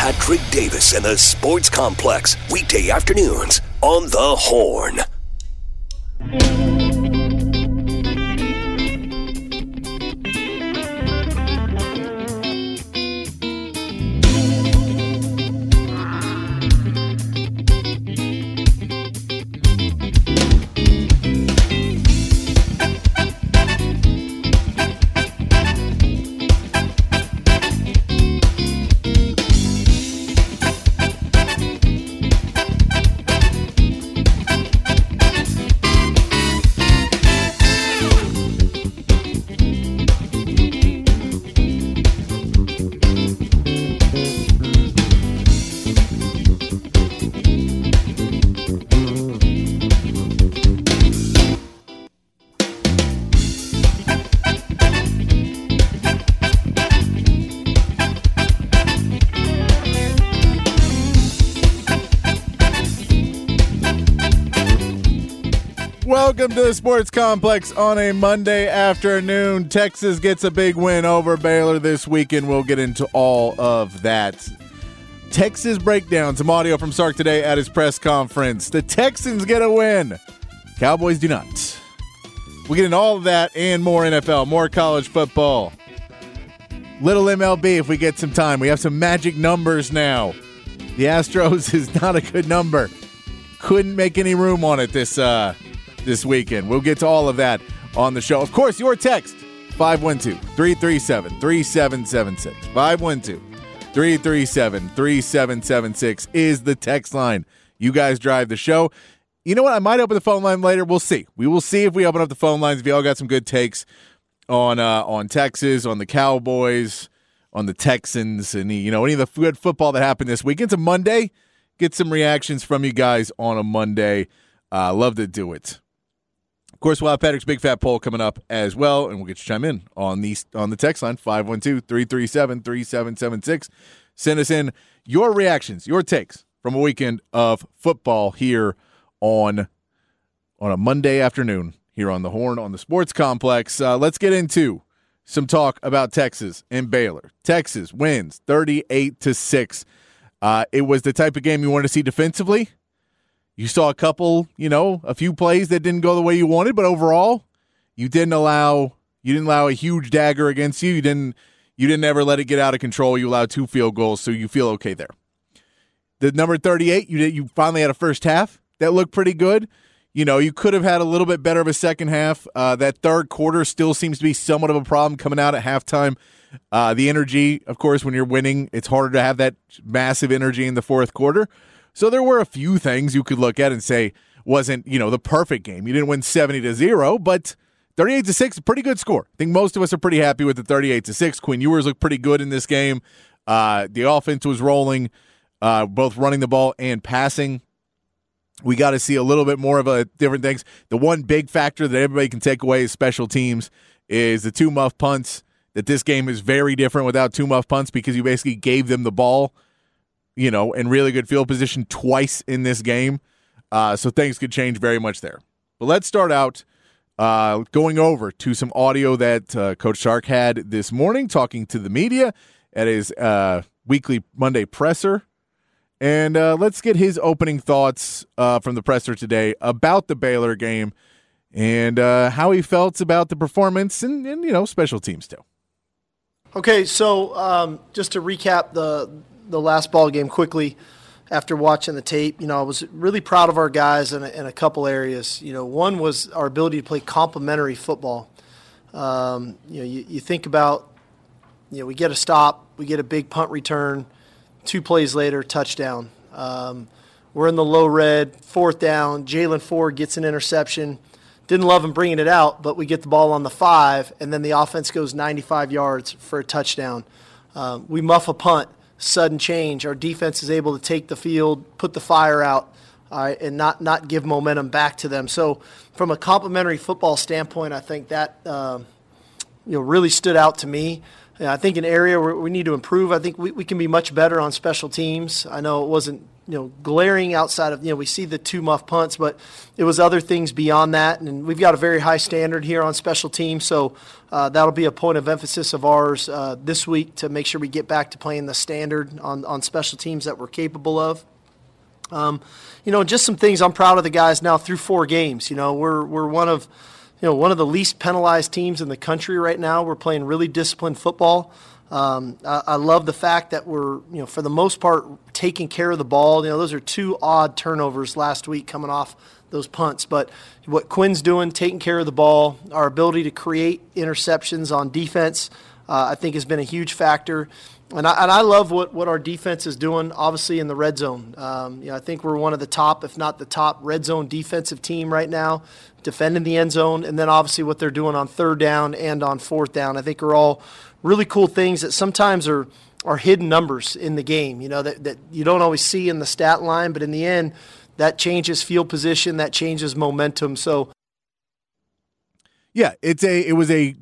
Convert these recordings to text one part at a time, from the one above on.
Patrick Davis and the Sports Complex, weekday afternoons on The Horn. Welcome to the Sports Complex on a Monday afternoon. Texas gets a big win over Baylor this weekend. We'll get into all of that. Texas breakdown. Some audio from Sark today at his press conference. The Texans get a win. Cowboys do not. We get into all of that and more NFL, more college football. Little MLB if we get some time. We have some magic numbers now. The Astros is not a good number. Couldn't make any room on it this uh this weekend. We'll get to all of that on the show. Of course, your text 512 337 3776. 512 337 3776 is the text line. You guys drive the show. You know what? I might open the phone line later. We'll see. We will see if we open up the phone lines. If y'all got some good takes on uh, on Texas, on the Cowboys, on the Texans, and you know any of the good football that happened this week. It's a Monday. Get some reactions from you guys on a Monday. Uh, love to do it. Of course, we'll have Patrick's Big Fat Poll coming up as well, and we'll get you chime in on the, on the text line 512 337 3776. Send us in your reactions, your takes from a weekend of football here on, on a Monday afternoon here on the Horn on the Sports Complex. Uh, let's get into some talk about Texas and Baylor. Texas wins 38 to 6. Uh, it was the type of game you wanted to see defensively you saw a couple, you know, a few plays that didn't go the way you wanted, but overall, you didn't allow you didn't allow a huge dagger against you. You didn't you didn't ever let it get out of control. You allowed two field goals, so you feel okay there. The number 38, you did you finally had a first half that looked pretty good. You know, you could have had a little bit better of a second half. Uh, that third quarter still seems to be somewhat of a problem coming out at halftime. Uh, the energy, of course, when you're winning, it's harder to have that massive energy in the fourth quarter. So there were a few things you could look at and say wasn't, you know, the perfect game. You didn't win 70 to 0, but 38 to 6, pretty good score. I think most of us are pretty happy with the 38 to 6. Quinn Ewers looked pretty good in this game. Uh, the offense was rolling, uh, both running the ball and passing. We got to see a little bit more of a different things. The one big factor that everybody can take away is special teams is the two muff punts. That this game is very different without two muff punts because you basically gave them the ball you know, in really good field position twice in this game. Uh, so things could change very much there. But let's start out uh, going over to some audio that uh, Coach Sark had this morning talking to the media at his uh, weekly Monday presser. And uh, let's get his opening thoughts uh, from the presser today about the Baylor game and how he felt about the performance and, and you know, special teams too. Okay, so um, just to recap the the last ball game quickly after watching the tape. You know, I was really proud of our guys in a, in a couple areas. You know, one was our ability to play complementary football. Um, you know, you, you think about, you know, we get a stop, we get a big punt return, two plays later, touchdown. Um, we're in the low red, fourth down. Jaylan Ford gets an interception. Didn't love him bringing it out, but we get the ball on the five, and then the offense goes 95 yards for a touchdown. Um, we muff a punt sudden change. Our defense is able to take the field, put the fire out, uh, and not not give momentum back to them. So, from a complementary football standpoint, I think that uh, you know really stood out to me. I think an area where we need to improve. I think we, we can be much better on special teams. I know it wasn't you know glaring outside of you know we see the two muff punts, but it was other things beyond that, and we've got a very high standard here on special teams, so uh, that'll be a point of emphasis of ours uh, this week to make sure we get back to playing the standard on on special teams that we're capable of. Um, you know, just some things I'm proud of the guys now through four games. You know, we're we're one of you know one of the least penalized teams in the country right now. We're playing really disciplined football. Um, I, I, love the fact that we're, you know, for the most part, taking care of the ball. You know, those are two odd turnovers last week coming off those punts. But what Quinn's doing, taking care of the ball, our ability to create interceptions on defense, uh, I think has been a huge factor. And I, and I love what, what our defense is doing, obviously, in the red zone. Um, you know, I think we're one of the top, if not the top, red zone defensive team right now, defending the end zone. And then obviously what they're doing on third down and on fourth down. I think we're all really cool things that sometimes are are hidden numbers in the game, you know, that, that you don't always see in the stat line, but in the end, that changes field position, that changes momentum. So Yeah, it's a it was a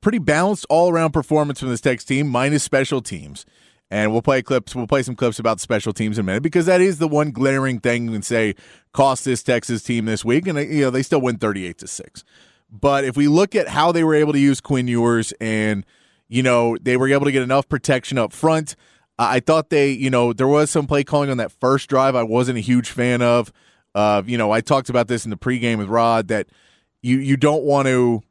pretty balanced all around performance from this Tex team, minus special teams. And we'll play clips. We'll play some clips about special teams in a minute because that is the one glaring thing you can say cost this Texas team this week, and you know they still win thirty-eight to six. But if we look at how they were able to use Quinn Ewers and you know, they were able to get enough protection up front. I thought they, you know, there was some play calling on that first drive I wasn't a huge fan of. Uh, you know, I talked about this in the pregame with Rod that you you don't want to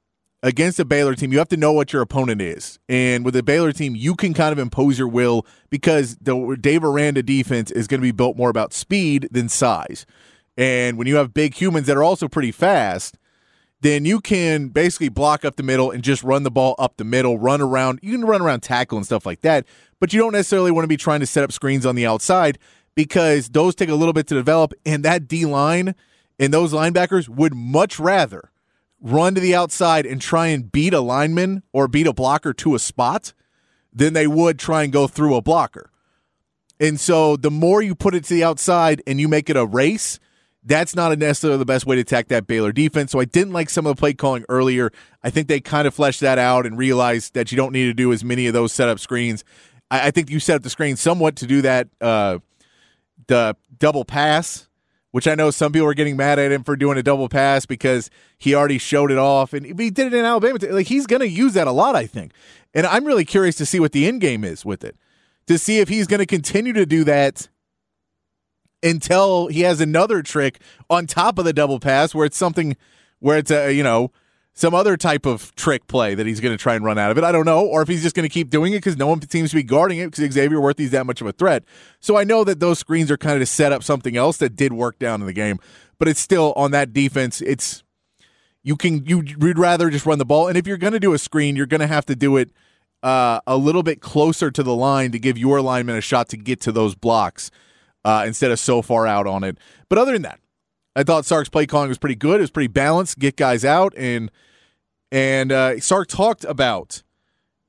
against a Baylor team, you have to know what your opponent is. And with a Baylor team, you can kind of impose your will because the Dave Aranda defense is going to be built more about speed than size. And when you have big humans that are also pretty fast, then you can basically block up the middle and just run the ball up the middle, run around. You can run around tackle and stuff like that, but you don't necessarily want to be trying to set up screens on the outside because those take a little bit to develop. And that D line and those linebackers would much rather run to the outside and try and beat a lineman or beat a blocker to a spot than they would try and go through a blocker. And so the more you put it to the outside and you make it a race, that's not necessarily the best way to attack that Baylor defense. So I didn't like some of the play calling earlier. I think they kind of fleshed that out and realized that you don't need to do as many of those setup screens. I, I think you set up the screen somewhat to do that uh, the double pass, which I know some people are getting mad at him for doing a double pass because he already showed it off and he did it in Alabama. Like he's going to use that a lot, I think. And I'm really curious to see what the end game is with it, to see if he's going to continue to do that until he has another trick on top of the double pass where it's something where it's a you know some other type of trick play that he's going to try and run out of it. I don't know, or if he's just going to keep doing it because no one seems to be guarding it because Xavier Worthy's that much of a threat. So I know that those screens are kind of to set up something else that did work down in the game, but it's still on that defense. It's you can you would rather just run the ball, and if you're going to do a screen, you're going to have to do it uh, a little bit closer to the line to give your lineman a shot to get to those blocks uh, instead of so far out on it. But other than that, I thought Sark's play calling was pretty good. It was pretty balanced, get guys out, and and uh, Sark talked about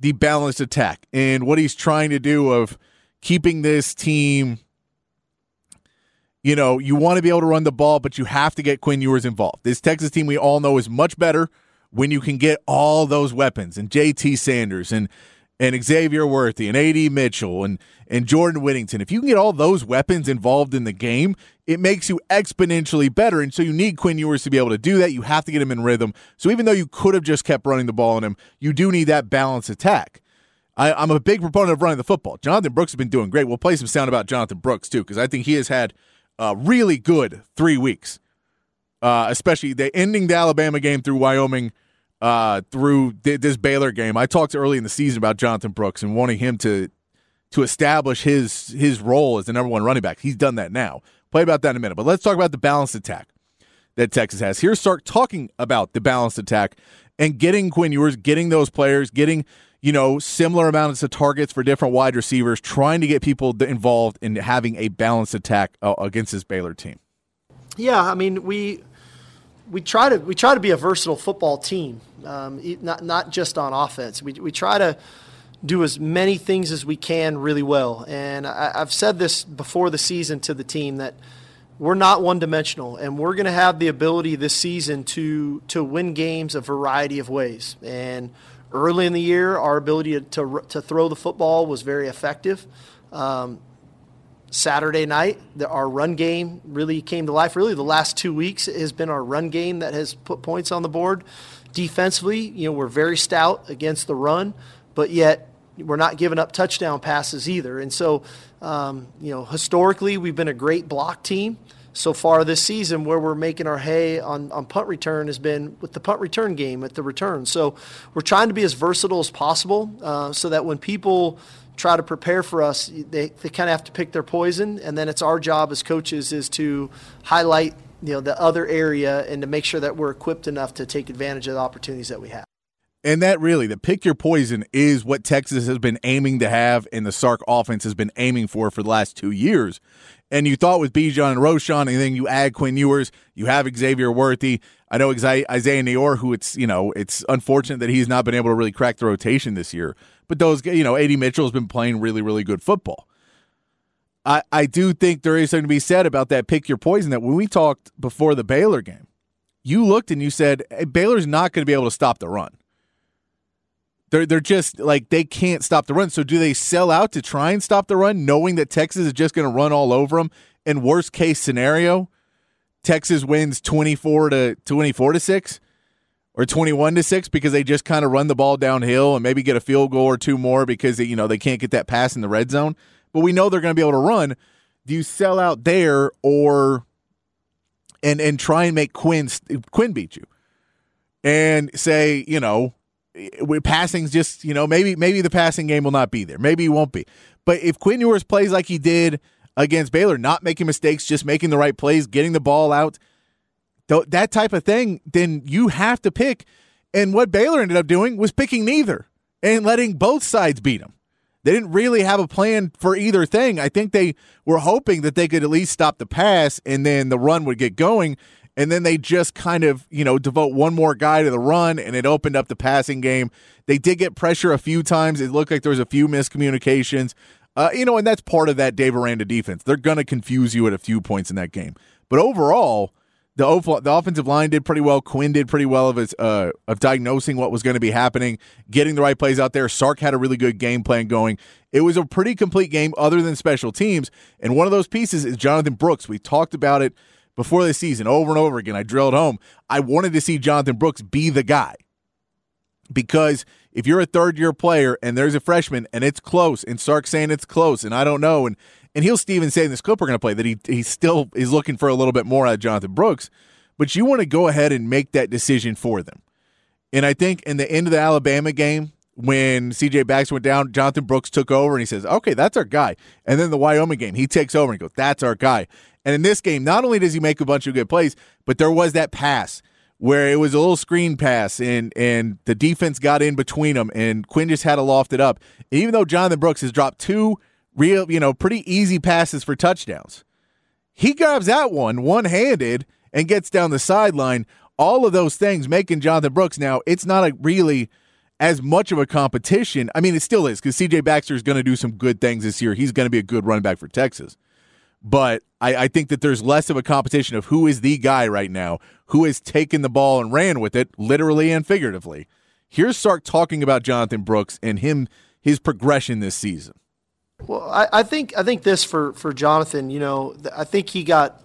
the balanced attack and what he's trying to do of keeping this team. You know, you want to be able to run the ball, but you have to get Quinn Ewers involved. This Texas team we all know is much better when you can get all those weapons and JT Sanders and and Xavier Worthy and AD Mitchell and and Jordan Whittington. If you can get all those weapons involved in the game, it makes you exponentially better. And so you need Quinn Ewers to be able to do that. You have to get him in rhythm. So even though you could have just kept running the ball on him, you do need that balanced attack. I, am a big proponent of running the football. Jonathan Brooks has been doing great. We'll play some sound about Jonathan Brooks too, because I think he has had a really good three weeks, uh, especially the ending the Alabama game through Wyoming uh, through th- this Baylor game. I talked early in the season about Jonathan Brooks and wanting him to to establish his his role as the number one running back. He's done that now. Play about that in a minute. But let's talk about the balanced attack that Texas has. Here's Sark talking about the balanced attack and getting Quinn Ewers, getting those players, getting you know similar amounts of targets for different wide receivers, trying to get people involved in having a balanced attack uh, against this Baylor team. Yeah, I mean we we try to we try to be a versatile football team, um, not not just on offense. We we try to do as many things as we can really well. And I, have said this before the season to the team that we're not one dimensional, and we're going to have the ability this season to to win games a variety of ways. And early in the year, our ability to to, to throw the football was very effective. Um, Saturday night, the, our run game really came to life. Really, the last two weeks has been our run game that has put points on the board. Defensively, you know, we're very stout against the run, but yet we're not giving up touchdown passes either. And so, um, you know, historically, we've been a great block team. So far this season, where we're making our hay on, on punt return has been with the punt return game at the return. So we're trying to be as versatile as possible uh, so that when people try to prepare for us, they, they kind of have to pick their poison, and then it's our job as coaches is to highlight you know the other area and to make sure that we're equipped enough to take advantage of the opportunities that we have. And that really, the pick your poison is what Texas has been aiming to have and the Sark offense has been aiming for for the last two years. And you thought with Bijan and Roschon, and then you add Quinn Ewers, you have Xavier Worthy. I know Isaiah Neyor, who it's, you know, it's unfortunate that he's not been able to really crack the rotation this year. But those, you know, AD Mitchell has been playing really, really good football. I, I do think there is something to be said about that pick your poison that when we talked before the Baylor game, you looked and you said, hey, Baylor's not going to be able to stop the run. They're they're just like they can't stop the run. So do they sell out to try and stop the run, knowing that Texas is just going to run all over them? In worst case scenario, Texas wins twenty four to twenty four to six or 21 to 6 because they just kind of run the ball downhill and maybe get a field goal or two more because you know they can't get that pass in the red zone but we know they're going to be able to run do you sell out there or and and try and make Quinn Quinn beat you and say you know eh, we passing's just you know maybe maybe the passing game will not be there. Maybe he won't be. But if Quinn Ewers plays like he did against Baylor, not making mistakes, just making the right plays, getting the ball out, that type of thing, then you have to pick. And what Baylor ended up doing was picking neither and letting both sides beat them. They didn't really have a plan for either thing. I think they were hoping that they could at least stop the pass and then the run would get going. And then they just kind of you know devote one more guy to the run and it opened up the passing game. They did get pressure a few times. It looked like there was a few miscommunications. Uh, you know and that's part of that dave aranda defense. They're going to confuse you at a few points in that game. But overall the, the offensive line did pretty well. Quinn did pretty well of his, uh, of diagnosing what was going to be happening, getting the right plays out there. Sark had a really good game plan going. It was a pretty complete game, other than special teams. And one of those pieces is Jonathan Brooks. We talked about it before the season over and over again. I drilled home. I wanted to see Jonathan Brooks be the guy because if you're a third year player and there's a freshman and it's close and Sark saying it's close and I don't know and and he'll Steven say in this clip we're going to play that he he still is looking for a little bit more out of Jonathan Brooks, but you want to go ahead and make that decision for them. And I think in the end of the Alabama game, when CJ Baxter went down, Jonathan Brooks took over and he says, Okay, that's our guy. And then the Wyoming game, he takes over and goes, That's our guy. And in this game, not only does he make a bunch of good plays, but there was that pass where it was a little screen pass and and the defense got in between them and Quinn just had to loft it up. Even though Jonathan Brooks has dropped two real, you know, pretty easy passes for touchdowns, he grabs that one one handed and gets down the sideline. All of those things making Jonathan Brooks now, it's not a really as much of a competition. I mean, it still is because CJ Baxter is going to do some good things this year. He's going to be a good running back for Texas. But I, I, think that there's less of a competition of who is the guy right now who has taken the ball and ran with it, literally and figuratively. Here's Sark talking about Jonathan Brooks and him his progression this season. Well, I, I think I think this for for Jonathan. You know, I think he got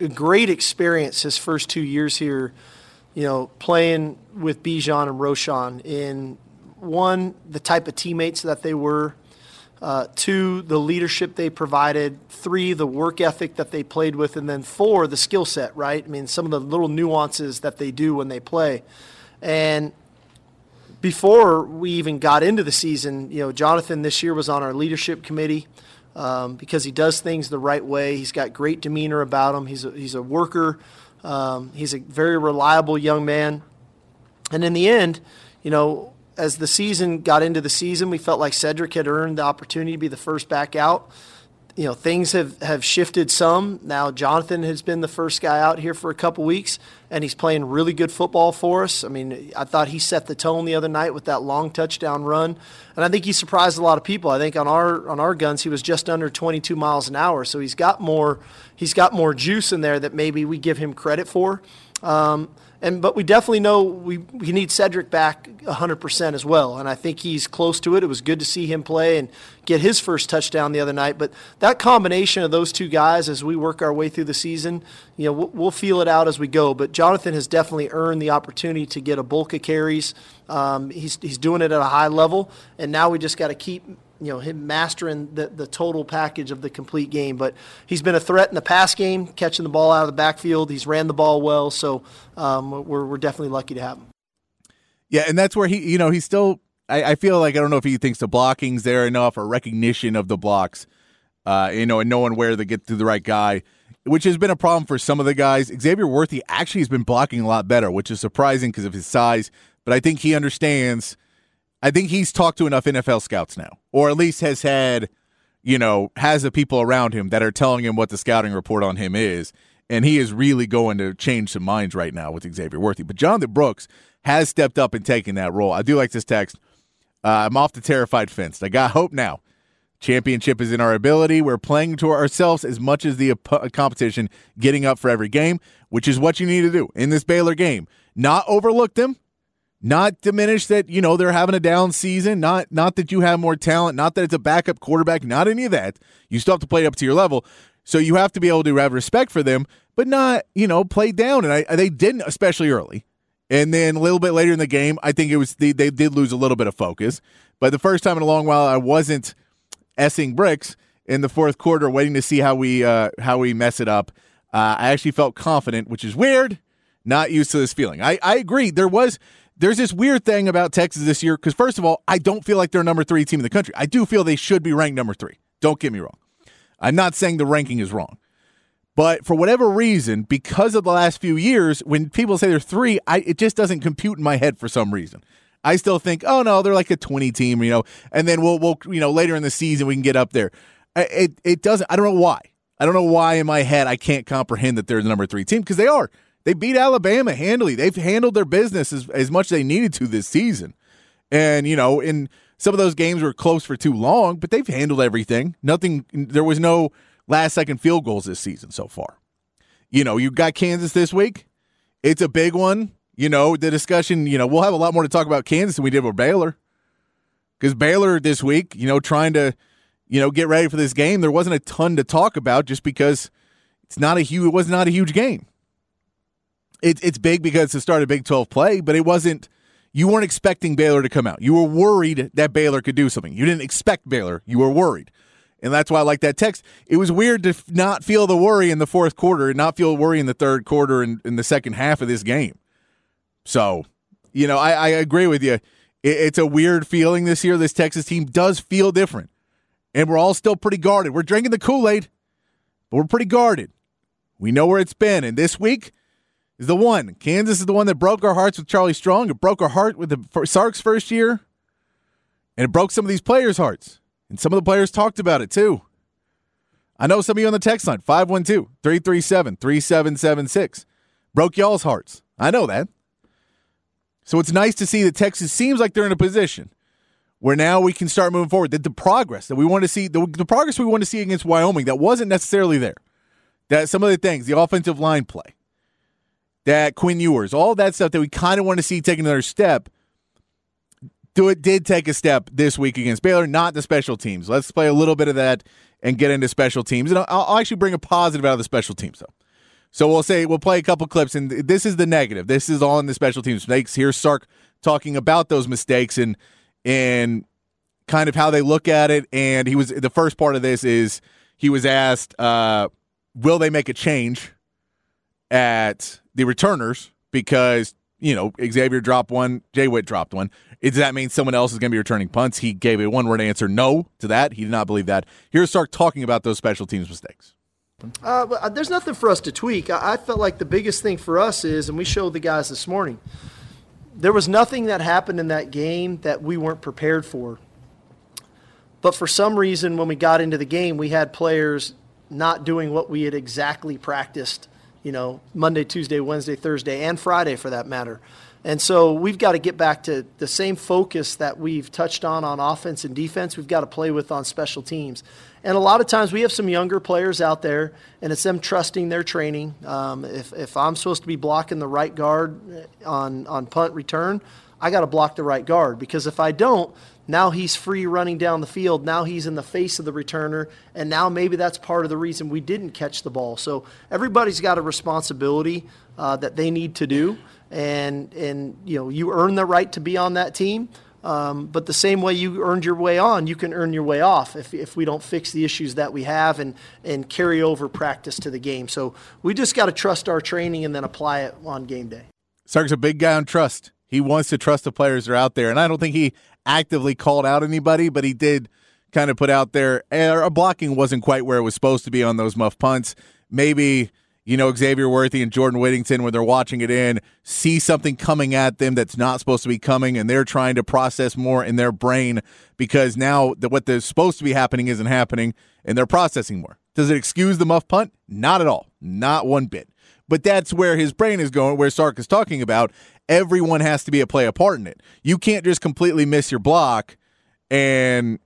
a great experience his first two years here. You know, playing with Bijan and Roschon in one the type of teammates that they were uh, two, the leadership they provided. Three, the work ethic that they played with. And then four, the skill set, right? I mean, some of the little nuances that they do when they play. And before we even got into the season, you know, Jonathan this year was on our leadership committee um, because he does things the right way. He's got great demeanor about him. He's a, he's a worker. Um, he's a very reliable young man. And in the end, you know, as the season got into the season, we felt like Cedric had earned the opportunity to be the first back out. You know, things have, have shifted some. Now, Jonathan has been the first guy out here for a couple weeks, and he's playing really good football for us. I mean, I thought he set the tone the other night with that long touchdown run, and I think he surprised a lot of people. I think on our on our guns, he was just under 22 miles an hour, so he's got more he's got more juice in there that maybe we give him credit for. Um, and but we definitely know we, we need Cedric back 100% as well, and I think he's close to it. It was good to see him play and get his first touchdown the other night. But that combination of those two guys, as we work our way through the season, you know, we'll, we'll feel it out as we go. But Jonathan has definitely earned the opportunity to get a bulk of carries. Um, he's he's doing it at a high level, and now we just got to keep you know him mastering the, the total package of the complete game. But he's been a threat in the pass game, catching the ball out of the backfield. He's ran the ball well, so um, we're we're definitely lucky to have him. Yeah, and that's where he, you know, he's still. I, I feel like I don't know if he thinks the blocking's there enough or recognition of the blocks, uh, you know, and knowing where to get to the right guy, which has been a problem for some of the guys. Xavier Worthy actually has been blocking a lot better, which is surprising because of his size. But I think he understands I think he's talked to enough NFL scouts now, or at least has had, you know, has the people around him that are telling him what the scouting report on him is. And he is really going to change some minds right now with Xavier Worthy. But Jonathan Brooks has stepped up and taken that role. I do like this text. Uh, I'm off the terrified fence. I got hope now. Championship is in our ability. We're playing to ourselves as much as the op- competition, getting up for every game, which is what you need to do in this Baylor game. Not overlook them, not diminish that you know they're having a down season. Not not that you have more talent. Not that it's a backup quarterback. Not any of that. You still have to play up to your level. So you have to be able to have respect for them but not you know play down. And I, they didn't especially early. And then a little bit later in the game i think it was they, they did lose a little bit of focus. But the first time in a long while i wasn't essing bricks in the fourth quarter waiting to see how we uh, how we mess it up. Uh, i actually felt confident which is weird. Not used to this feeling. I, I agree. There was there's this weird thing about Texas this year because, first of all, I don't feel like they're number three team in the country. I do feel they should be ranked number three. Don't get me wrong. I'm not saying the ranking is wrong. But for whatever reason, because of the last few years, when people say they're three, I, it just doesn't compute in my head for some reason. I still think, oh no, they're like a 20 team, you know, and then we'll, we'll, you know, later in the season we can get up there. It, it doesn't. I don't know why. I don't know why in my head I can't comprehend that they're the number three team because they are. They beat Alabama handily. They've handled their business as, as much as they needed to this season. And, you know, in some of those games were close for too long, but they've handled everything. Nothing, there was no last second field goals this season so far. You know, you got Kansas this week. It's a big one. You know, the discussion, you know, we'll have a lot more to talk about Kansas than we did with Baylor. Because Baylor this week, you know, trying to, you know, get ready for this game, there wasn't a ton to talk about just because it's not a huge, it was not a huge game it, it's big because it's the start of Big 12 play, but it wasn't. You weren't expecting Baylor to come out. You were worried that Baylor could do something. You didn't expect Baylor. You were worried. And that's why I like that text. It was weird to not feel the worry in the fourth quarter and not feel worry in the third quarter and in the second half of this game. So, you know, I, I agree with you. It, it's a weird feeling this year. This Texas team does feel different. And we're all still pretty guarded. We're drinking the Kool Aid, but we're pretty guarded. We know where it's been. And this week, is the one. Kansas is the one that broke our hearts with Charlie Strong. It broke our heart with the Sark's first year, and it broke some of these players' hearts. And some of the players talked about it too. I know some of you on the text line 512 337 3776 broke y'all's hearts. I know that. So it's nice to see that Texas seems like they're in a position where now we can start moving forward. That the progress that we want to see, the, the progress we want to see against Wyoming that wasn't necessarily there. That some of the things, the offensive line play, that Quinn Ewers, all that stuff that we kind of want to see take another step. Do it did take a step this week against Baylor, not the special teams. Let's play a little bit of that and get into special teams. And I'll, I'll actually bring a positive out of the special teams though. So we'll say we'll play a couple clips, and this is the negative. This is all in the special teams mistakes. Here's Sark talking about those mistakes and and kind of how they look at it. And he was the first part of this is he was asked, uh, "Will they make a change at the returners because you know Xavier dropped one, Jay Witt dropped one. Does that mean someone else is going to be returning punts? He gave a one word answer no to that. He did not believe that. Here's Sark talking about those special teams mistakes. Uh, uh, there's nothing for us to tweak. I, I felt like the biggest thing for us is, and we showed the guys this morning, there was nothing that happened in that game that we weren't prepared for. But for some reason, when we got into the game, we had players not doing what we had exactly practiced you know, Monday, Tuesday, Wednesday, Thursday, and Friday for that matter. And so we've got to get back to the same focus that we've touched on on offense and defense, we've got to play with on special teams. And a lot of times we have some younger players out there, and it's them trusting their training. Um, if, if I'm supposed to be blocking the right guard on, on punt return, I got to block the right guard because if I don't, now he's free running down the field. Now he's in the face of the returner, and now maybe that's part of the reason we didn't catch the ball. So everybody's got a responsibility uh, that they need to do, and and you know you earn the right to be on that team. Um, but the same way you earned your way on, you can earn your way off if, if we don't fix the issues that we have and, and carry over practice to the game. So we just got to trust our training and then apply it on game day. Sark's a big guy on trust. He wants to trust the players that are out there. And I don't think he actively called out anybody, but he did kind of put out there eh, our blocking wasn't quite where it was supposed to be on those muff punts. Maybe you know Xavier Worthy and Jordan Whittington when they're watching it in see something coming at them that's not supposed to be coming, and they're trying to process more in their brain because now that what is supposed to be happening isn't happening, and they're processing more. Does it excuse the muff punt? Not at all, not one bit. But that's where his brain is going, where Sark is talking about. Everyone has to be a play a part in it. You can't just completely miss your block and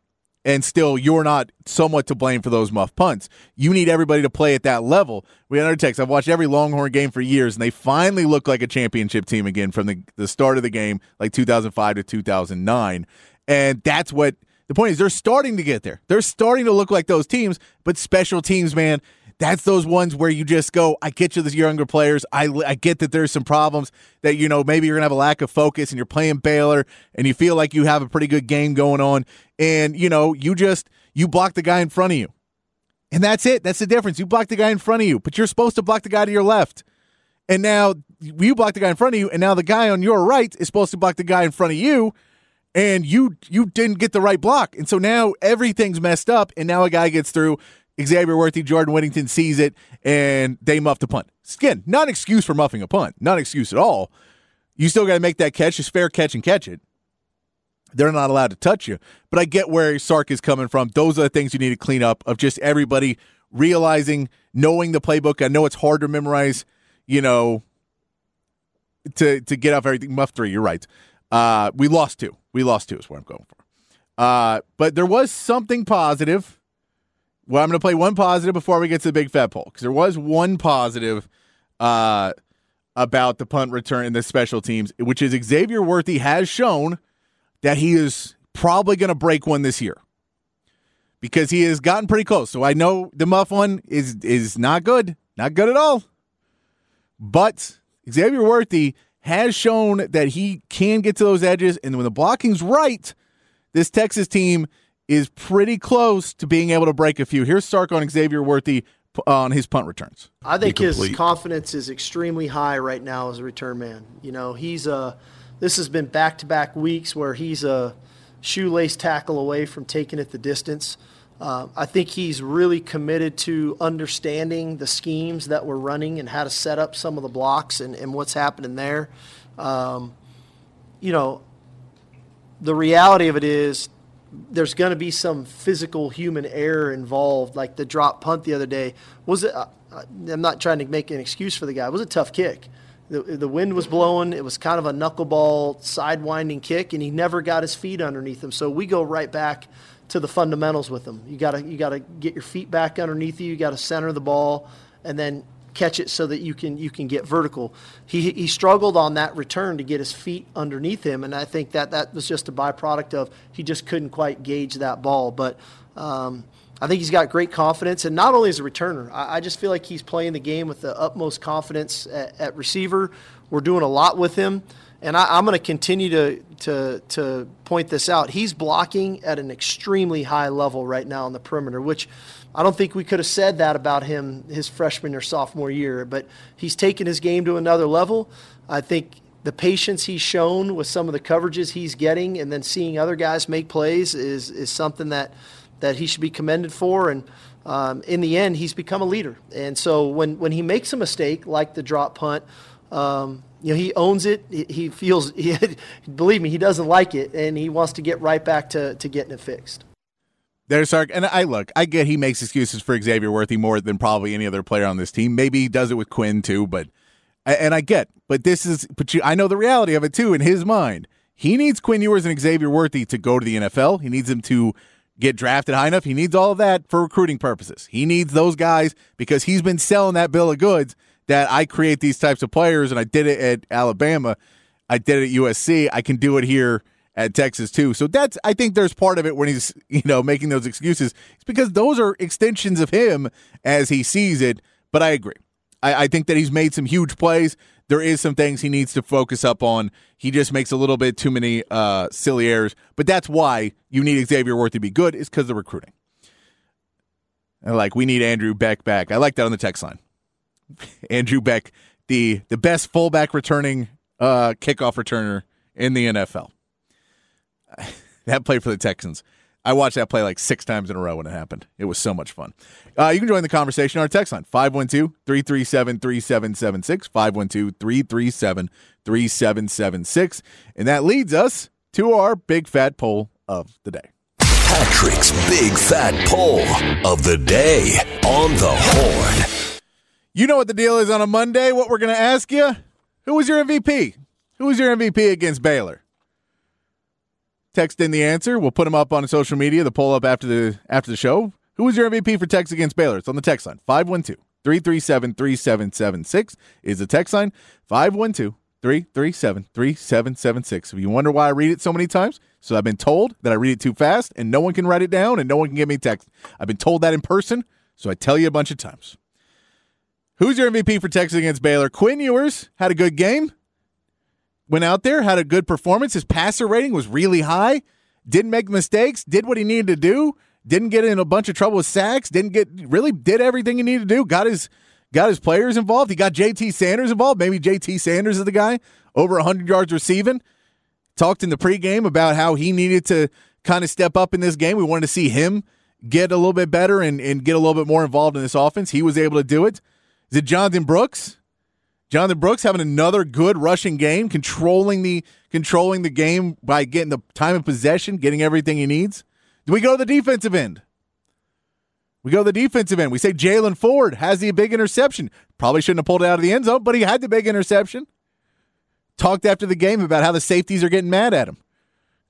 and still you're not somewhat to blame for those muff punts. You need everybody to play at that level. We had another text. I've watched every Longhorn game for years, and they finally look like a championship team again from the, the start of the game, like 2005 to 2009. And that's what the point is. They're starting to get there. They're starting to look like those teams, but special teams, man, that's those ones where you just go, I get you, the younger players. I, I get that there's some problems that, you know, maybe you're going to have a lack of focus and you're playing Baylor and you feel like you have a pretty good game going on. And, you know, you just, you block the guy in front of you. And that's it. That's the difference. You block the guy in front of you, but you're supposed to block the guy to your left. And now you block the guy in front of you, and now the guy on your right is supposed to block the guy in front of you and you you didn't get the right block. And so now everything's messed up, and now a guy gets through. Xavier Worthy, Jordan Whittington sees it, and they muff the punt. Again, not an excuse for muffing a punt. Not an excuse at all. You still got to make that catch. It's fair catch and catch it. They're not allowed to touch you. But I get where Sark is coming from. Those are the things you need to clean up of just everybody realizing, knowing the playbook. I know it's hard to memorize, you know, to to get off everything. Muff three, you're right. Uh, we lost two. We lost two is what I'm going for. Uh, but there was something positive well, I'm going to play one positive before we get to the big fat poll because there was one positive uh, about the punt return in the special teams, which is Xavier Worthy has shown that he is probably going to break one this year because he has gotten pretty close. So I know the muff one is is not good, not good at all. But Xavier Worthy has shown that he can get to those edges, and when the blocking's right, this Texas team is pretty close to being able to break a few. Here's Sark on Xavier Worthy on his punt returns. I think his confidence is extremely high right now as a return man. You know, he's a this has been back-to-back weeks where he's a shoelace tackle away from taking it the distance. Uh, I think he's really committed to understanding the schemes that we're running and how to set up some of the blocks and, and what's happening there. Um, you know, the reality of it is there's going to be some physical human error involved, like the drop punt the other day. Was it? I'm not trying to make an excuse for the guy. It was a tough kick. The, the wind was blowing. It was kind of a knuckleball, sidewinding kick, and he never got his feet underneath him. So we go right back to the fundamentals with him. You gotta you gotta get your feet back underneath you. You gotta center the ball, and then catch it so that you can you can get vertical. He he struggled on that return to get his feet underneath him, and I think that that was just a byproduct of he just couldn't quite gauge that ball. But um, I think he's got great confidence, and not only as a returner, I, I, just feel like he's playing the game with the utmost confidence at, at receiver. We're doing a lot with him, and I, I'm going to continue to to to point this out. He's blocking at an extremely high level right now on the perimeter, which I don't think we could have said that about him his freshman or sophomore year, but he's taken his game to another level. I think the patience he's shown with some of the coverages he's getting and then seeing other guys make plays is, is something that, that he should be commended for. And um, in the end, he's become a leader. And so when, when he makes a mistake, like the drop punt, um, you know, he owns it. He, he feels, he, believe me, he doesn't like it, and he wants to get right back to, to getting it fixed. There's Sark, and I look. I get he makes excuses for Xavier Worthy more than probably any other player on this team. Maybe he does it with Quinn too, but and I get, but this is, but you, I know the reality of it too. In his mind, he needs Quinn Ewers and Xavier Worthy to go to the NFL. He needs them to get drafted high enough. He needs all of that for recruiting purposes. He needs those guys because he's been selling that bill of goods that I create these types of players, and I did it at Alabama. I did it at USC. I can do it here at Texas too. So that's I think there's part of it when he's you know making those excuses. It's because those are extensions of him as he sees it. But I agree. I, I think that he's made some huge plays. There is some things he needs to focus up on. He just makes a little bit too many uh, silly errors. But that's why you need Xavier Worthy to be good, is because of the recruiting. And like we need Andrew Beck back. I like that on the text line. Andrew Beck, the the best fullback returning uh, kickoff returner in the NFL. that play for the Texans. I watched that play like six times in a row when it happened. It was so much fun. Uh, you can join the conversation on our text line 512 337 3776. 512 337 3776. And that leads us to our big fat poll of the day. Patrick's Big Fat Poll of the Day on the Horn. You know what the deal is on a Monday. What we're going to ask you who was your MVP? Who was your MVP against Baylor? Text in the answer. We'll put them up on social media. The poll up after the after the show. Who was your MVP for Texas against Baylor? It's on the text line 512 337 3776 is the text line 512 337 3776. If you wonder why I read it so many times, so I've been told that I read it too fast and no one can write it down and no one can give me text. I've been told that in person, so I tell you a bunch of times. Who's your MVP for Texas against Baylor? Quinn Ewers had a good game. Went out there, had a good performance. His passer rating was really high. Didn't make mistakes. Did what he needed to do. Didn't get in a bunch of trouble with sacks. Didn't get really did everything he needed to do. Got his got his players involved. He got JT Sanders involved. Maybe JT Sanders is the guy over 100 yards receiving. Talked in the pregame about how he needed to kind of step up in this game. We wanted to see him get a little bit better and, and get a little bit more involved in this offense. He was able to do it. Is it Jonathan Brooks? Jonathan Brooks having another good rushing game, controlling the controlling the game by getting the time of possession, getting everything he needs. Do we go to the defensive end? We go to the defensive end. We say Jaylan Ford has the big interception. Probably shouldn't have pulled it out of the end zone, but he had the big interception. Talked after the game about how the safeties are getting mad at him.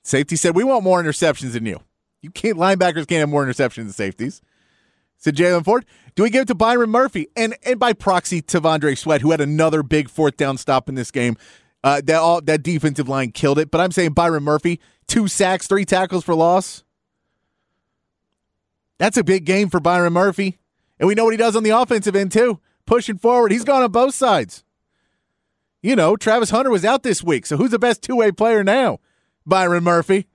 Safety said, "We want more interceptions than you. You can't linebackers can't have more interceptions than safeties." Said Jaylan Ford. Do we give it to Byron Murphy and and by proxy to Vondre Sweat, who had another big fourth down stop in this game? Uh, that all that defensive line killed it. But I'm saying Byron Murphy, two sacks, three tackles for loss. That's a big game for Byron Murphy, and we know what he does on the offensive end too, pushing forward. He's gone on both sides. You know, Travis Hunter was out this week, so who's the best two way player now? Byron Murphy.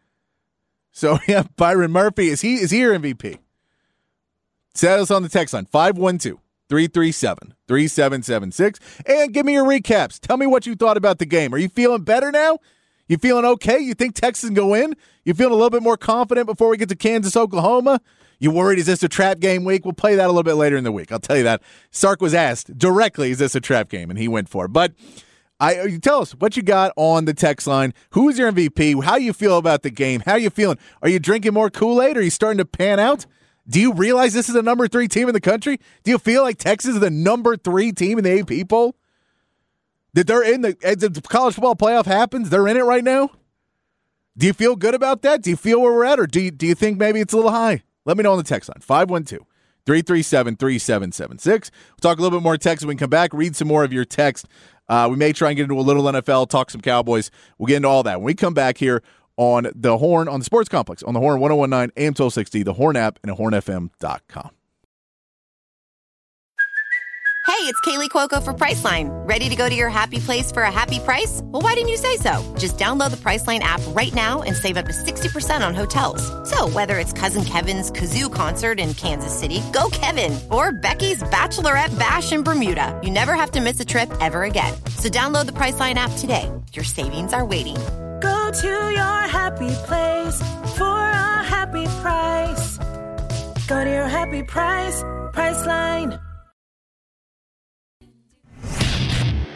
So yeah, Byron Murphy is he is he your MVP? Set us on the text line 512 337 3776 and give me your recaps. Tell me what you thought about the game. Are you feeling better now? You feeling okay? You think Texas can go in? You feeling a little bit more confident before we get to Kansas, Oklahoma? You worried is this a trap game week? We'll play that a little bit later in the week. I'll tell you that. Sark was asked directly, is this a trap game? And he went for it. But I uh, you tell us what you got on the text line. Who is your MVP? How you feel about the game? How you feeling? Are you drinking more Kool-Aid? Are you starting to pan out? Do you realize this is the number three team in the country? Do you feel like Texas is the number three team in the AP poll? That they're in the the college football playoff happens, they're in it right now. Do you feel good about that? Do you feel where we're at, or do you, do you think maybe it's a little high? Let me know on the text line 512 337 3776. We'll talk a little bit more text when we come back, read some more of your text. Uh, we may try and get into a little NFL, talk some Cowboys. We'll get into all that when we come back here on the Horn, on the Sports Complex, on the Horn 1019 AM 1260, the Horn app, and hornfm.com. Hey, it's Kaley Cuoco for Priceline. Ready to go to your happy place for a happy price? Well, why didn't you say so? Just download the Priceline app right now and save up to 60% on hotels. So, whether it's Cousin Kevin's Kazoo concert in Kansas City, go Kevin, or Becky's Bachelorette Bash in Bermuda, you never have to miss a trip ever again. So, download the Priceline app today. Your savings are waiting Go to your happy place for a happy price. Go to your happy price, Priceline.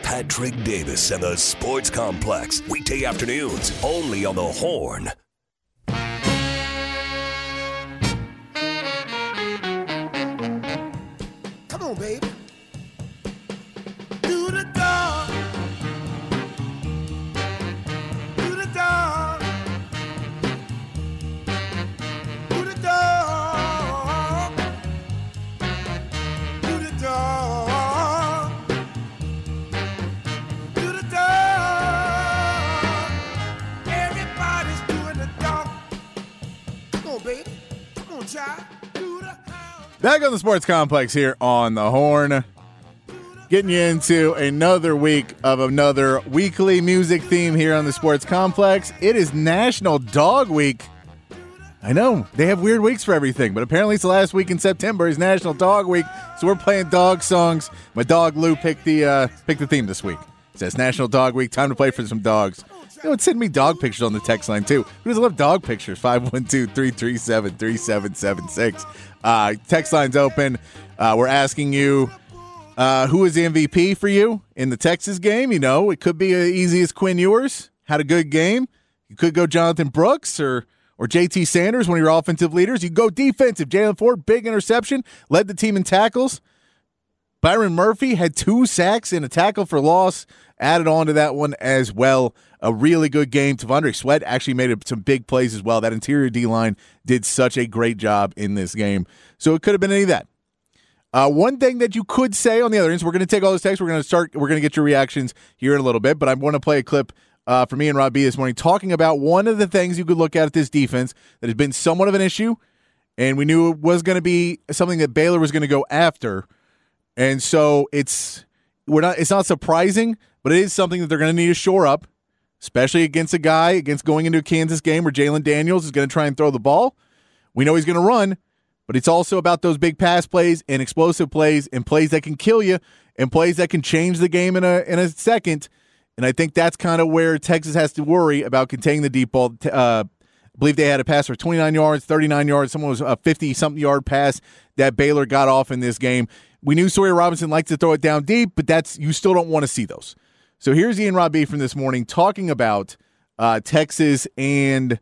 Patrick Davis and the Sports Complex. Weekday afternoons, only on the Horn. The Sports Complex here on the Horn. Getting you into another week of another weekly music theme here on the Sports Complex. It is National Dog Week. I know they have weird weeks for everything, but apparently it's the last week in September is National Dog Week, so we're playing dog songs. My dog Lou picked the uh, picked the theme this week. It says National Dog Week. Time to play for some dogs. You know, send me dog pictures on the text line too. Who doesn't love dog pictures? 512-337-3776. Uh, text line's open. Uh, we're asking you uh, who is the MVP for you in the Texas game. You know, it could be as easy as Quinn Ewers had a good game. You could go Jonathan Brooks or or JT Sanders, one of your offensive leaders. You go defensive. Jaylan Ford, big interception, led the team in tackles. Byron Murphy had two sacks and a tackle for loss added on to that one as well. A really good game. T'Vondre Sweat actually made some big plays as well. That interior D line did such a great job in this game. So it could have been any of that. Uh, one thing that you could say on the other end, so we're going to take all those texts. We're going to start. We're going to get your reactions here in a little bit, but I want to play a clip uh, for me and Rob B this morning talking about one of the things you could look at at this defense that has been somewhat of an issue, and we knew it was going to be something that Baylor was going to go after, and so it's we're not. It's not surprising, but it is something that they're going to need to shore up, especially against a guy against going into a Kansas game where Jalon Daniels is going to try and throw the ball. We know he's going to run, but it's also about those big pass plays and explosive plays and plays that can kill you and plays that can change the game in a in a second. And I think that's kind of where Texas has to worry about containing the deep ball. Uh, I believe they had a pass for 29 yards, 39 yards. Someone was a 50 something yard pass that Baylor got off in this game. We knew Sawyer Robertson liked to throw it down deep, but that's you still don't want to see those. So here's Ian Rob B from this morning talking about uh, Texas and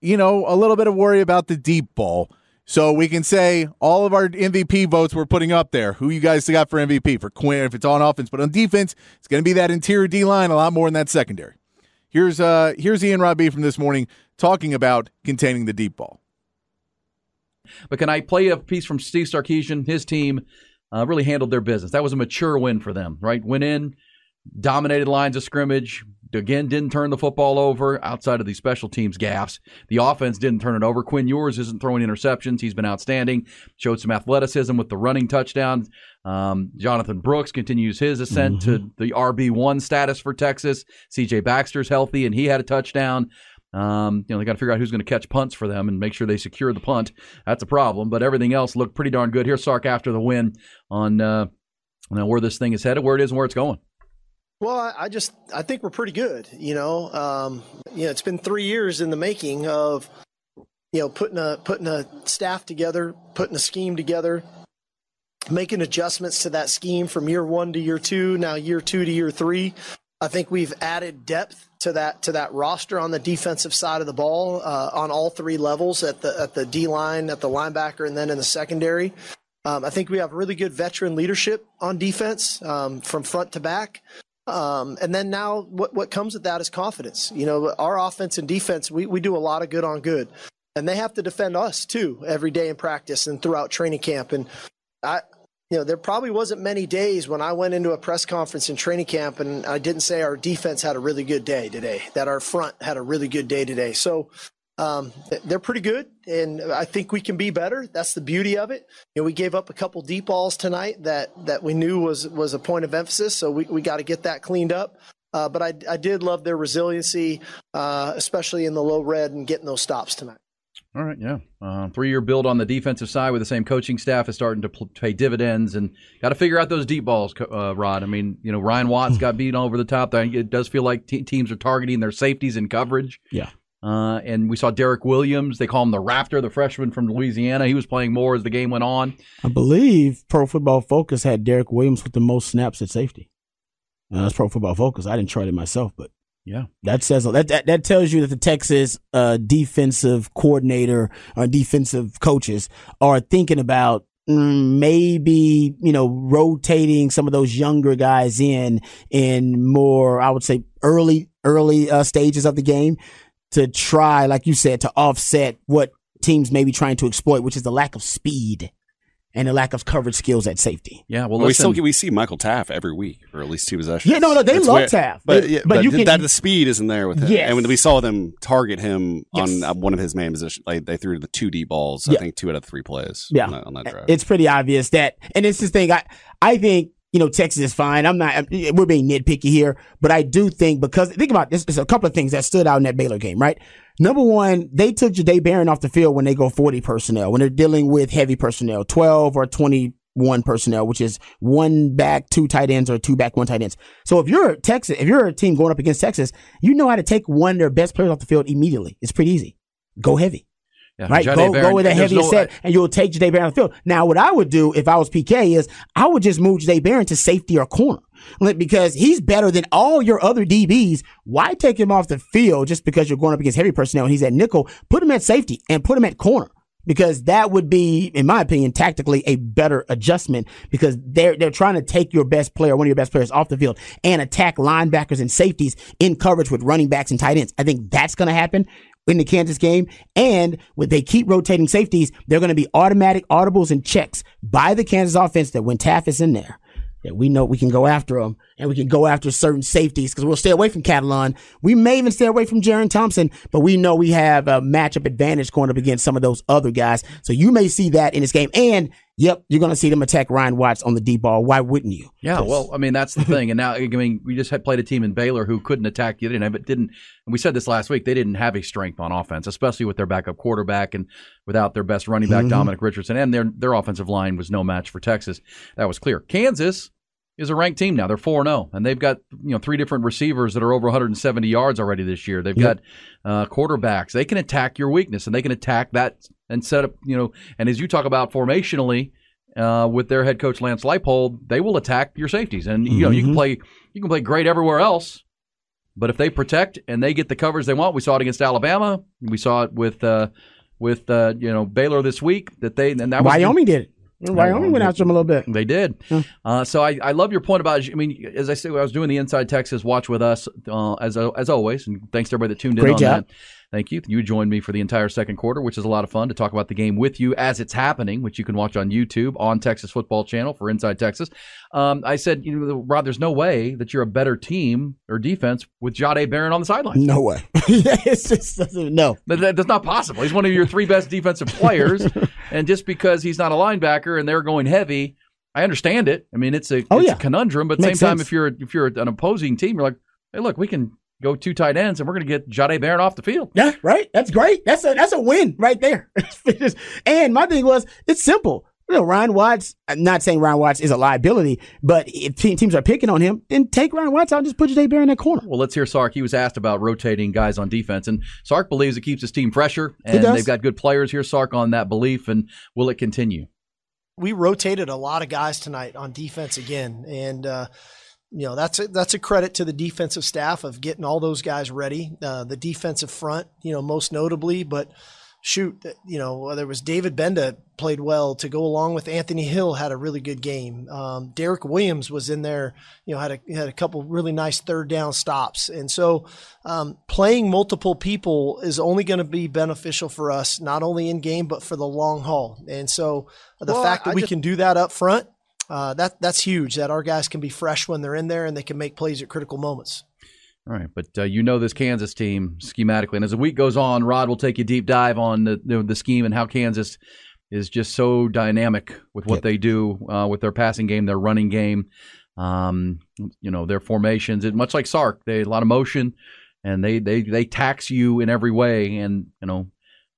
you know a little bit of worry about the deep ball. So we can say all of our MVP votes we're putting up there. Who you guys got for MVP for Quinn if it's on offense, but on defense, it's going to be that interior D line a lot more than that secondary. Here's uh here's Ian Rob B from this morning talking about containing the deep ball. But can I play a piece from Steve Sarkisian? His team uh, really handled their business. That was a mature win for them, right? Went in, dominated lines of scrimmage, again didn't turn the football over outside of the special teams gaffes. The offense didn't turn it over. Quinn Ewers isn't throwing interceptions. He's been outstanding. Showed some athleticism with the running touchdown. Um, Jonathan Brooks continues his ascent mm-hmm. to the RB one status for Texas. C.J. Baxter's healthy and he had a touchdown. Um, you know, they got to figure out who's going to catch punts for them and make sure they secure the punt. That's a problem. But everything else looked pretty darn good. Here's Sark after the win on uh, you know, where this thing is headed, where it is, and where it's going. Well, I just I think we're pretty good. You know, um, you know, it's been three years in the making of you know putting a putting a staff together, putting a scheme together, making adjustments to that scheme from year one to year two, now year two to year three. I think we've added depth to that to that roster on the defensive side of the ball uh, on all three levels at the at the D line, at the linebacker, and then in the secondary. Um, I think we have really good veteran leadership on defense um, from front to back. Um, and then now what, what comes with that is confidence. You know, our offense and defense, we, we do a lot of good on good. And they have to defend us too every day in practice and throughout training camp. And I, you know, there probably wasn't many days when I went into a press conference in training camp and I didn't say our defense had a really good day today, that our front had a really good day today. So um, they're pretty good, and I think we can be better. That's the beauty of it. You know, we gave up a couple deep balls tonight that that we knew was was a point of emphasis, so we we got to get that cleaned up. Uh, but I I did love their resiliency, uh, especially in the low red and getting those stops tonight. All right, yeah. Uh, three year build on the defensive side with the same coaching staff is starting to pay dividends, and got to figure out those deep balls, uh, Rod. I mean, you know, Ryan Watts got beat over the top. It does feel like te- teams are targeting their safeties in coverage. Yeah. Uh, and we saw Derek Williams. They call him the Raptor, the freshman from Louisiana. He was playing more as the game went on. I believe Pro Football Focus had Derek Williams with the most snaps at safety. Uh, that's Pro Football Focus. I didn't try it myself, but yeah, that says that that, that tells you that the Texas uh, defensive coordinator or defensive coaches are thinking about mm, maybe you know rotating some of those younger guys in in more I would say early early uh, stages of the game to try like you said to offset what teams may be trying to exploit, which is the lack of speed and the lack of coverage skills at safety. Yeah, well, Well, we still get, we see Michael Taaffe every week, or at least two possessions. Yeah, no, no, they It's love weird. Taaffe. but yeah, but but, you can- that the speed isn't there with him. Yes. And when we saw them target him Yes. on uh, one of his main positions, like they threw the two deep balls. Yeah. I think two out of three plays. Yeah. on that, on that drive. It's pretty obvious that, and it's the thing. I I think you know Texas is fine. I'm not. We're being nitpicky here, but I do think because think about this. There's a couple of things that stood out in that Baylor game, right? Number one, they took Jahdae Barron off the field when they go 40 personnel when they're dealing with heavy personnel, 12 or 21 personnel, which is one back, two tight ends, or two back, one tight ends. So if you're Texas, if you're a team going up against Texas, you know how to take one of their best players off the field immediately. It's pretty easy. Go heavy yeah, right? Go Barron, go with a heavier no- set, and you'll take Jahdae Barron on the field. Now, what I would do if I was PK is I would just move Jahdae Barron to safety or corner because he's better than all your other DBs. Why take him off the field just because you're going up against heavy personnel and he's at nickel? Put him at safety and put him at corner. Because that would be, in my opinion, tactically a better adjustment because they're they're trying to take your best player, one of your best players off the field and attack linebackers and safeties in coverage with running backs and tight ends. I think that's going to happen in the Kansas game. And when they keep rotating safeties, they're going to be automatic audibles and checks by the Kansas offense that when Taaffe is in there, that we know we can go after them and we can go after certain safeties because we'll stay away from Catalon. We may even stay away from Jerrin Thompson, but we know we have a matchup advantage going up against some of those other guys. So you may see that in this game. And yep, you're going to see them attack Ryan Watts on the deep ball. Why wouldn't you? Yeah, well, I mean that's the thing, and now I mean we just had played a team in Baylor who couldn't attack you, didn't have, but didn't. And we said this last week; they didn't have a strength on offense, especially with their backup quarterback and without their best running back mm-hmm. Dominic Richardson, and their their offensive line was no match for Texas. That was clear. Kansas is a ranked team now; they're four zero, and they've got you know three different receivers that are over 170 yards already this year. They've got uh, quarterbacks; they can attack your weakness, and they can attack that and set up you know. And as you talk about formationally uh, with their head coach Lance Leipold, they will attack your safeties, and you know you can play you can play great everywhere else, but if they protect and they get the covers they want, we saw it against Alabama, we saw it with uh, with uh, you know Baylor this week that they and that was Wyoming did it. Wyoming went after him a little bit. they did. Uh, so I, I love your point about. I mean, as I said, I was doing the Inside Texas watch with us uh, as as always, and thanks to everybody that tuned in Great on job. that. Thank you. You joined me for the entire second quarter, which is a lot of fun to talk about the game with you as it's happening, which you can watch on YouTube on Texas Football Channel for Inside Texas. Um, I said, you know, Rod, there's no way that you're a better team or defense with Jahdae Barron on the sideline. No way. it's just no. That, that- that's not possible. He's one of your three best defensive players, and just because he's not a linebacker and they're going heavy, I understand it. I mean, it's a, Oh, it's yeah. a conundrum, but at the same time, if you're if you're an opposing team, you're like, hey, look, we can go two tight ends, and we're going to get Jahdae Barron off the field. Yeah, right. That's great. That's a that's a win right there. and my thing was, it's simple. You know, Ryan Watts. I'm not saying Ryan Watts is a liability, but if teams are picking on him, then take Ryan Watts out and just put Jay Bear in that corner. Well, let's hear Sark. He was asked about rotating guys on defense, and Sark believes it keeps his team fresher, and does. they've got good players. here. Sark on that belief, and will it continue? we rotated a lot of guys tonight on defense again, and uh, you know that's a, that's a credit to the defensive staff of getting all those guys ready. Uh, the defensive front, you know, most notably, but shoot, you know, there was David Gbenda played well to go along with Anthony Hill had a really good game. Um, Derek Williams was in there, you know, had a had a couple really nice third down stops, and so um, playing multiple people is only going to be beneficial for us, not only in game but for the long haul. And so the Well, fact that I we just- can do that up front. Uh, that that's huge. That our guys can be fresh when they're in there and they can make plays at critical moments. All right, but uh, you know this Kansas team schematically, and as the week goes on, Rod will take you deep dive on the the, the scheme and how Kansas is just so dynamic with what they do uh, with their passing game, their running game, um, you know, their formations. It, much like Sark, they a lot of motion, and they they they tax you in every way, and you know.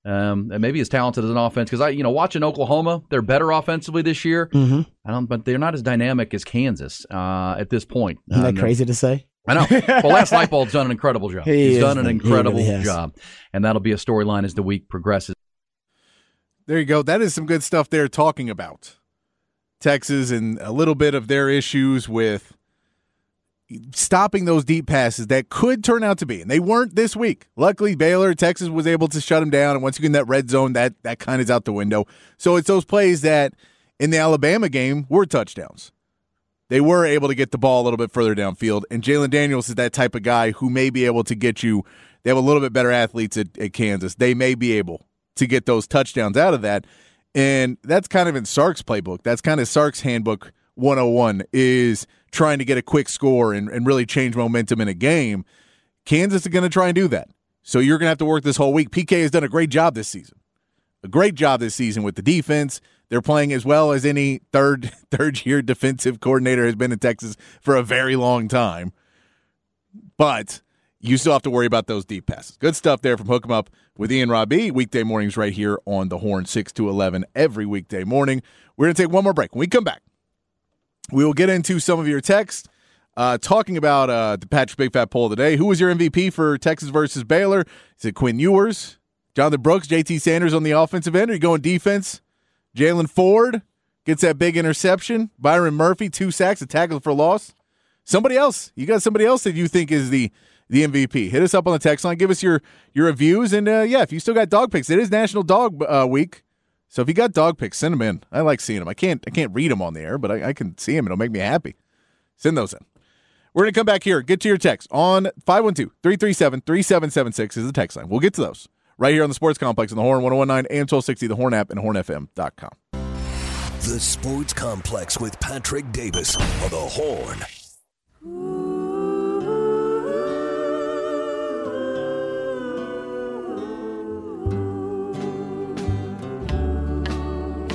Um, and maybe as talented as an offense because I, you know, watching Oklahoma, they're better offensively this year. Mm-hmm. I don't, but they're not as dynamic as Kansas uh, at this point. Isn't that Um, crazy to say? I know. Well, Lance Leipold's done an incredible job. He He's is, done an incredible really job, and that'll be a storyline as the week progresses. There you go. That is some good stuff they're talking about. Texas and a little bit of their issues with stopping those deep passes that could turn out to be, and they weren't this week. Luckily, Baylor, Texas was able to shut them down, and once you get in that red zone, that that kind is out the window. So it's those plays that in the Alabama game were touchdowns. They were able to get the ball a little bit further downfield, and Jalon Daniels is that type of guy who may be able to get you. They have a little bit better athletes at, at Kansas. They may be able to get those touchdowns out of that. And that's kind of in Sark's playbook. That's kind of Sark's handbook 101 is trying to get a quick score and, and really change momentum in a game. Kansas is going to try and do that. So you're going to have to work this whole week. PK has done a great job this season. A great job this season with the defense. They're playing as well as any third third year defensive coordinator has been in Texas for a very long time. But you still have to worry about those deep passes. Good stuff there from Hook 'em Up with Ian Robbie. Weekday mornings right here on the Horn, 6 to 11 every weekday morning. We're going to take one more break. When we come back, we will get into some of your text. Uh, talking about uh, the Patrick Big Fat poll today. Who was your MVP for Texas versus Baylor? Is it Quinn Ewers, Jonathan Brooks, JT Sanders on the offensive end? Are you going defense? Jaylan Ford gets that big interception. Byron Murphy, two sacks, a tackle for loss. Somebody else. You got somebody else that you think is the the MVP. Hit us up on the text line. Give us your your reviews. And uh, yeah, if you still got dog picks, it is National Dog uh, Week. So if you got dog pics, send them in. I like seeing them. I can't I can't read them on the air, but I, I can see them. It'll make me happy. Send those in. We're going to come back here. Get to your text on 512 337 3776 is the text line. We'll get to those right here on the Sports Complex on the Horn 1019 and 1260, the Horn app, and hornfm.com. The Sports Complex with Patrick Davis on the Horn.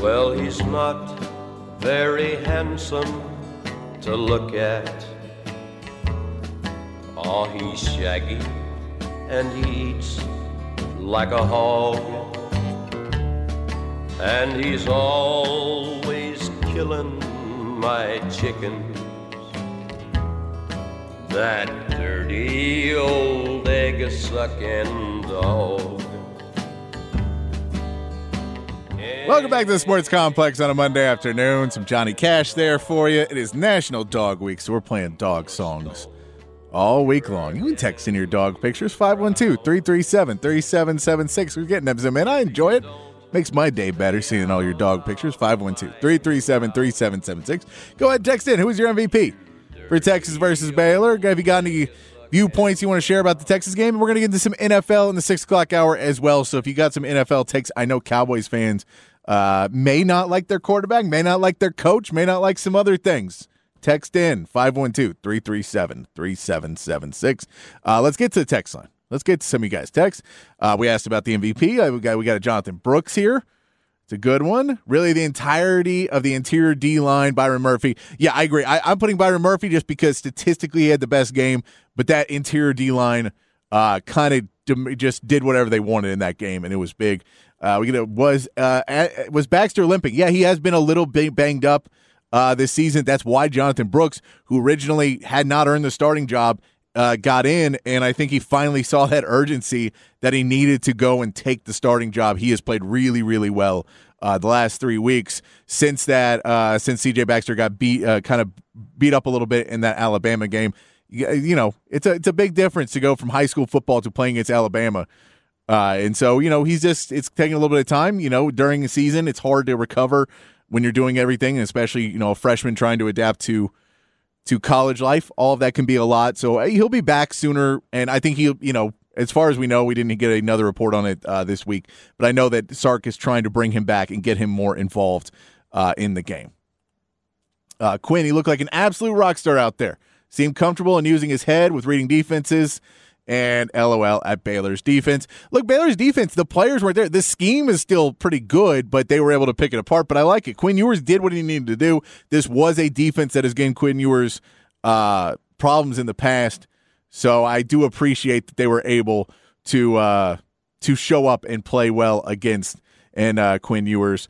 Well, he's not very handsome to look at. Oh, he's shaggy and he eats like a hog. And he's always killing my chickens. That dirty old egg is sucking dog. Welcome back to the Sports Complex on a Monday afternoon. Some Johnny Cash there for you. It is National Dog Week, so we're playing dog songs all week long. You can text in your dog pictures 512 337 3776. We're getting them in. I enjoy it. Makes my day better seeing all your dog pictures. 512 337 3776. Go ahead, text in. Who's your MVP for Texas versus Baylor? Have you got any viewpoints you want to share about the Texas game? We're going to get into some NFL in the 6 o'clock hour as well. So if you got some NFL takes, I know Cowboys fans uh, may not like their quarterback, may not like their coach, may not like some other things. Text in 512 337 3776. Uh, Let's get to the text line. Let's get to some of you guys' texts. Uh, we asked about the MVP. Uh, we, got, we got a Jonathan Brooks here. It's a good one. Really, the entirety of the interior D line, Byron Murphy. Yeah, I agree. I, I'm putting Byron Murphy just because statistically he had the best game, but that interior D line uh, kind of dem- just did whatever they wanted in that game, and it was big. Uh, we get was uh, was Baxter limping? Yeah, he has been a little bit banged up uh, this season. That's why Jonathan Brooks, who originally had not earned the starting job, uh, got in, and I think he finally saw that urgency that he needed to go and take the starting job. He has played really, really well uh, the last three weeks since that uh, since CJ Baxter got beat, uh, kind of beat up a little bit in that Alabama game. You, you know, it's a it's a big difference to go from high school football to playing against Alabama. Uh, and so, you know, he's just, it's taking a little bit of time. You know, during the season, it's hard to recover when you're doing everything, especially, you know, a freshman trying to adapt to to college life. All of that can be a lot. So uh, he'll be back sooner. And I think he'll, you know, as far as we know, we didn't get another report on it uh, this week, but I know that Sark is trying to bring him back and get him more involved uh, in the game. Uh, Quinn, he looked like an absolute rock star out there. Seemed comfortable and using his head with reading defenses and LOL at Baylor's defense. Look, Baylor's defense, the players weren't there. The scheme is still pretty good, but they were able to pick it apart. But I like it. Quinn Ewers did what he needed to do. This was a defense that has given Quinn Ewers uh, problems in the past. So I do appreciate that they were able to uh, to show up and play well against and uh, Quinn Ewers.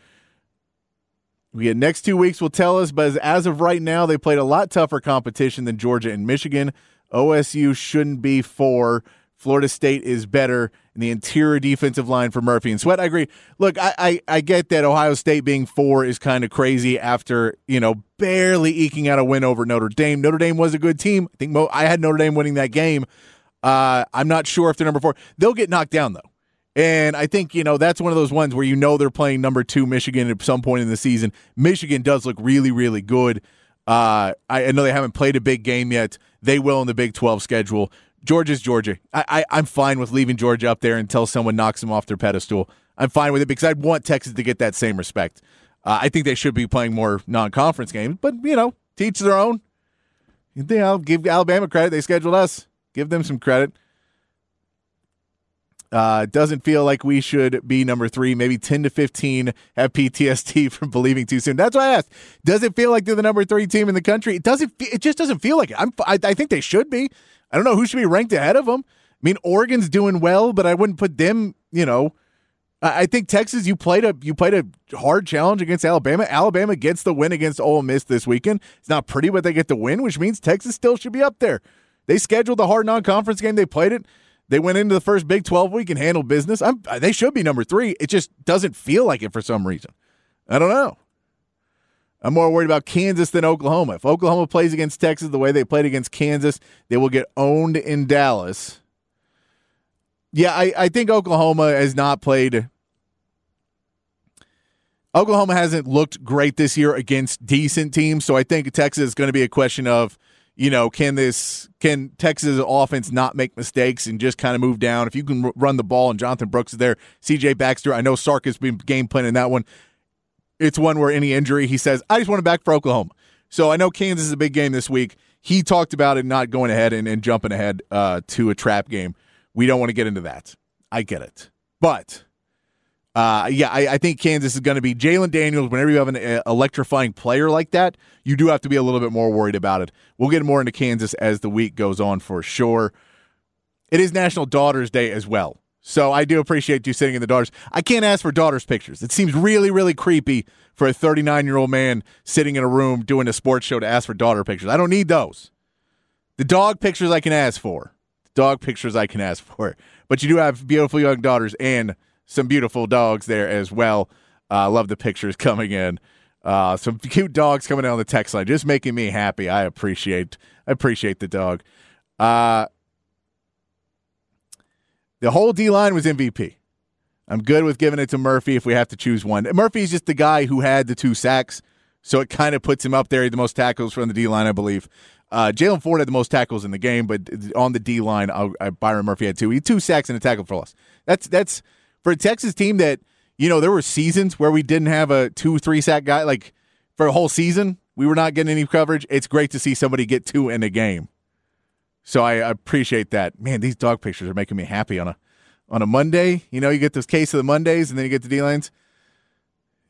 We get next two weeks will tell us, but as, as of right now, they played a lot tougher competition than Georgia and Michigan. OSU shouldn't be four. Florida State is better in the interior defensive line for Murphy and Sweat. I agree. Look, I, I, I get that Ohio State being four is kind of crazy after, you know, barely eking out a win over Notre Dame. Notre Dame was a good team. I think Mo, I had Notre Dame winning that game. Uh, I'm not sure if they're number four. They'll get knocked down, though. And I think, you know, that's one of those ones where you know they're playing number two Michigan at some point in the season. Michigan does look really, really good. Uh, I, I know they haven't played a big game yet. They will in the Big 12 schedule. Georgia's Georgia. I, I, I'm fine with leaving Georgia up there until someone knocks them off their pedestal. I'm fine with it because I want Texas to get that same respect. Uh, I think they should be playing more non-conference games, but you know, teach their own. You I'll give Alabama credit? They scheduled us. Give them some credit. Uh, doesn't feel like we should be number three. Maybe 10 to 15 have PTSD from believing too soon. That's why I asked. Does it feel like they're the number three team in the country? It doesn't. It just doesn't feel like it. I'm. I, I think they should be. I don't know who should be ranked ahead of them. I mean, Oregon's doing well, but I wouldn't put them. You know, I think Texas. You played a you played a hard challenge against Alabama. Alabama gets the win against Ole Miss this weekend. It's not pretty, but they get the win, which means Texas still should be up there. They scheduled a hard non-conference game. They played it. They went into the first Big 12 week and handled business. I'm, uh, they should be number three. It just doesn't feel like it for some reason. I don't know. I'm more worried about Kansas than Oklahoma. If Oklahoma plays against Texas the way they played against Kansas, they will get owned in Dallas. Yeah, I, I think Oklahoma has not played. Oklahoma hasn't looked great this year against decent teams, so I think Texas is going to be a question of, you know, can this can Texas offense not make mistakes and just kind of move down? If you can run the ball and Jonathan Brooks is there, C.J. Baxter, I know Sark has been game planning that one. It's one where any injury, he says, I just want him back for Oklahoma. So I know Kansas is a big game this week. He talked about it not going ahead and, and jumping ahead uh, to a trap game. We don't want to get into that. I get it. But uh, yeah, I, I think Kansas is going to be Jalon Daniels. Whenever you have an uh, electrifying player like that, you do have to be a little bit more worried about it. We'll get more into Kansas as the week goes on for sure. It is National Daughters Day as well. So I do appreciate you sitting in the daughters. I can't ask for daughters pictures. It seems really, really creepy for a 39 year old man sitting in a room doing a sports show to ask for daughter pictures. I don't need those. The dog pictures I can ask for. The dog pictures I can ask for. But you do have beautiful young daughters and some beautiful dogs there as well. I uh, love the pictures coming in. Uh, some cute dogs coming in on the text line, just making me happy. I appreciate I appreciate the dog. Uh, the whole D line was MVP. I'm good with giving it to Murphy if we have to choose one. Murphy's just the guy who had the two sacks, so it kind of puts him up there. The most tackles from the D line, I believe. Uh, Jaylan Ford had the most tackles in the game, but on the D line, uh, Byron Murphy had two. He had two sacks and a tackle for loss. That's that's for a Texas team that you know there were seasons where we didn't have a two three sack guy like for a whole season. We were not getting any coverage. It's great to see somebody get two in a game. So I appreciate that. Man, these dog pictures are making me happy on a on a Monday. You know, you get this case of the Mondays, and then you get the D lines.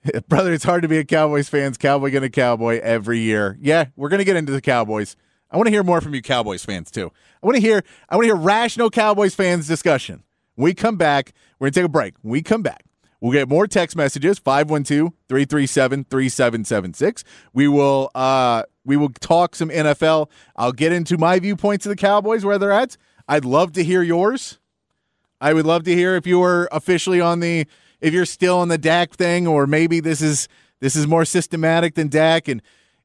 Brother, it's hard to be a Cowboys fans. Cowboy gonna Cowboy every year. Yeah, we're gonna get into the Cowboys. I want to hear more from you Cowboys fans too. I want to hear I want to hear rational Cowboys fans discussion. We come back, we're going to take a break. When we come back, we'll get more text messages 512-337-3776. We will uh we will talk some NFL. I'll get into my viewpoints of the Cowboys where they're at. I'd love to hear yours. I would love to hear if you were officially on the if you're still on the Dak thing or maybe this is this is more systematic than Dak and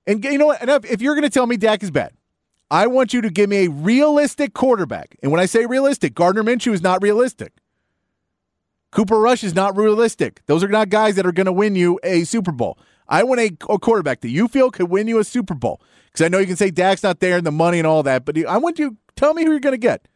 and you know what? And if if you're going to tell me Dak is bad, I want you to give me a realistic quarterback. And when I say realistic, Gardner Minshew is not realistic. Cooper Rush is not realistic. Those are not guys that are going to win you a Super Bowl. I want a, a quarterback that you feel could win you a Super Bowl. Because I know you can say Dak's not there and the money and all that, but I want you tell me who you're going to get.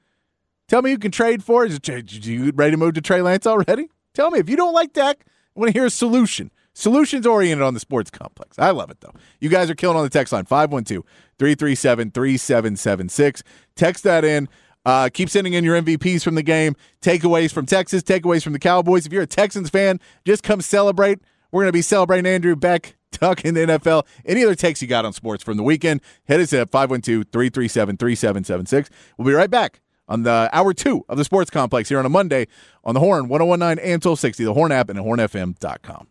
Tell me who you can trade for. Is you ready to move to Trey Lance already? Tell me if you don't like Dak. I want to hear a solution. Solutions oriented on the sports complex. I love it though. You guys are killing on the text line 512 337 3776. Text that in. Uh, keep sending in your MVPs from the game, takeaways from Texas, takeaways from the Cowboys. If you're a Texans fan, just come celebrate. We're going to be celebrating Andrew Beck talking the NFL. Any other takes you got on sports from the weekend, hit us at 512 337 3776. We'll be right back on the hour two of the sports complex here on a Monday on the Horn 1019 and 1260, the Horn app, and hornfm.com.